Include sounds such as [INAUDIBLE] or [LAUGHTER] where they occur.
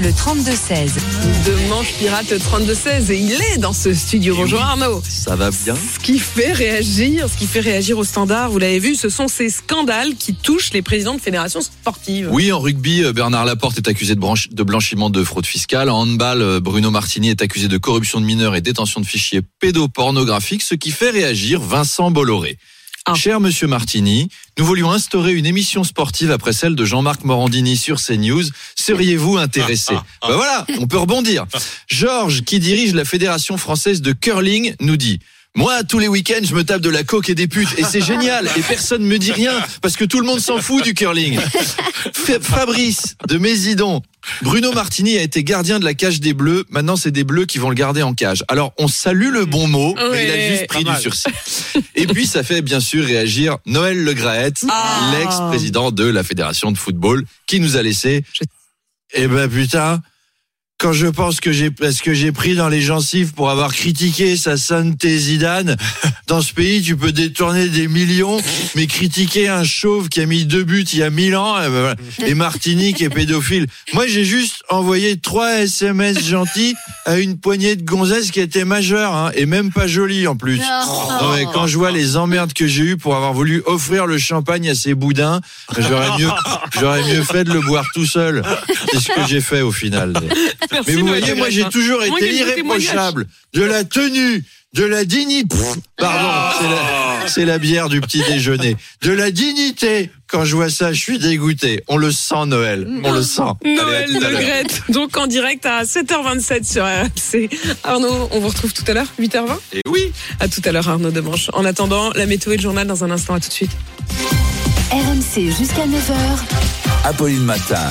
le 32-16. de Manche Pirate 32-16 et il est dans ce studio. Bonjour Arnaud. Ça va bien Ce qui fait réagir, ce qui fait réagir au standard, vous l'avez vu, ce sont ces scandales qui touchent les présidents de fédérations sportives. Oui, en rugby, euh, Bernard Laporte est accusé de, branche- de blanchiment de fraude fiscale. En handball, euh, Bruno Martini est accusé de corruption de mineurs et détention de fichiers pédopornographiques, ce qui fait réagir Vincent Bolloré. Ah. Cher Monsieur Martini, nous voulions instaurer une émission sportive après celle de Jean-Marc Morandini sur CNews. Seriez-vous intéressé Ben voilà, on peut rebondir. [LAUGHS] Georges, qui dirige la Fédération française de curling, nous dit moi, tous les week-ends, je me tape de la coke et des putes. Et c'est génial. Et personne me dit rien. Parce que tout le monde s'en fout du curling. Fa- Fabrice de Mésidon. Bruno Martini a été gardien de la cage des Bleus. Maintenant, c'est des Bleus qui vont le garder en cage. Alors, on salue le bon mot, mais il a juste pris du sursis. Et puis, ça fait bien sûr réagir Noël Le Graët, Ah. l'ex-président de la Fédération de football, qui nous a laissé. Je- Eh ben, putain. Quand je pense que j'ai ce que j'ai pris dans les gencives pour avoir critiqué sa sainteté Zidane, [LAUGHS] dans ce pays tu peux détourner des millions, mais critiquer un chauve qui a mis deux buts il y a mille ans, voilà. et Martini qui est pédophile. Moi j'ai juste envoyé trois SMS gentils à une poignée de gonzesses qui étaient majeures hein, et même pas jolies en plus. Non, mais quand je vois les emmerdes que j'ai eues pour avoir voulu offrir le champagne à ces boudins, j'aurais mieux j'aurais mieux fait de le boire tout seul. C'est ce que j'ai fait au final. Merci, Mais vous voyez, moi j'ai toujours été irréprochable de la tenue, de la dignité. Pardon, c'est la, c'est la bière du petit déjeuner. De la dignité. Quand je vois ça, je suis dégoûté. On le sent, Noël. On le sent. Noël Allez, Le. Graët, donc en direct à 7h27 sur RMC. Arnaud, on vous retrouve tout à l'heure, 8h20 Et oui. À tout à l'heure Arnaud de Manche. En attendant, la météo et le journal dans un instant, à tout de suite. RMC jusqu'à 9h. Apolline Matin.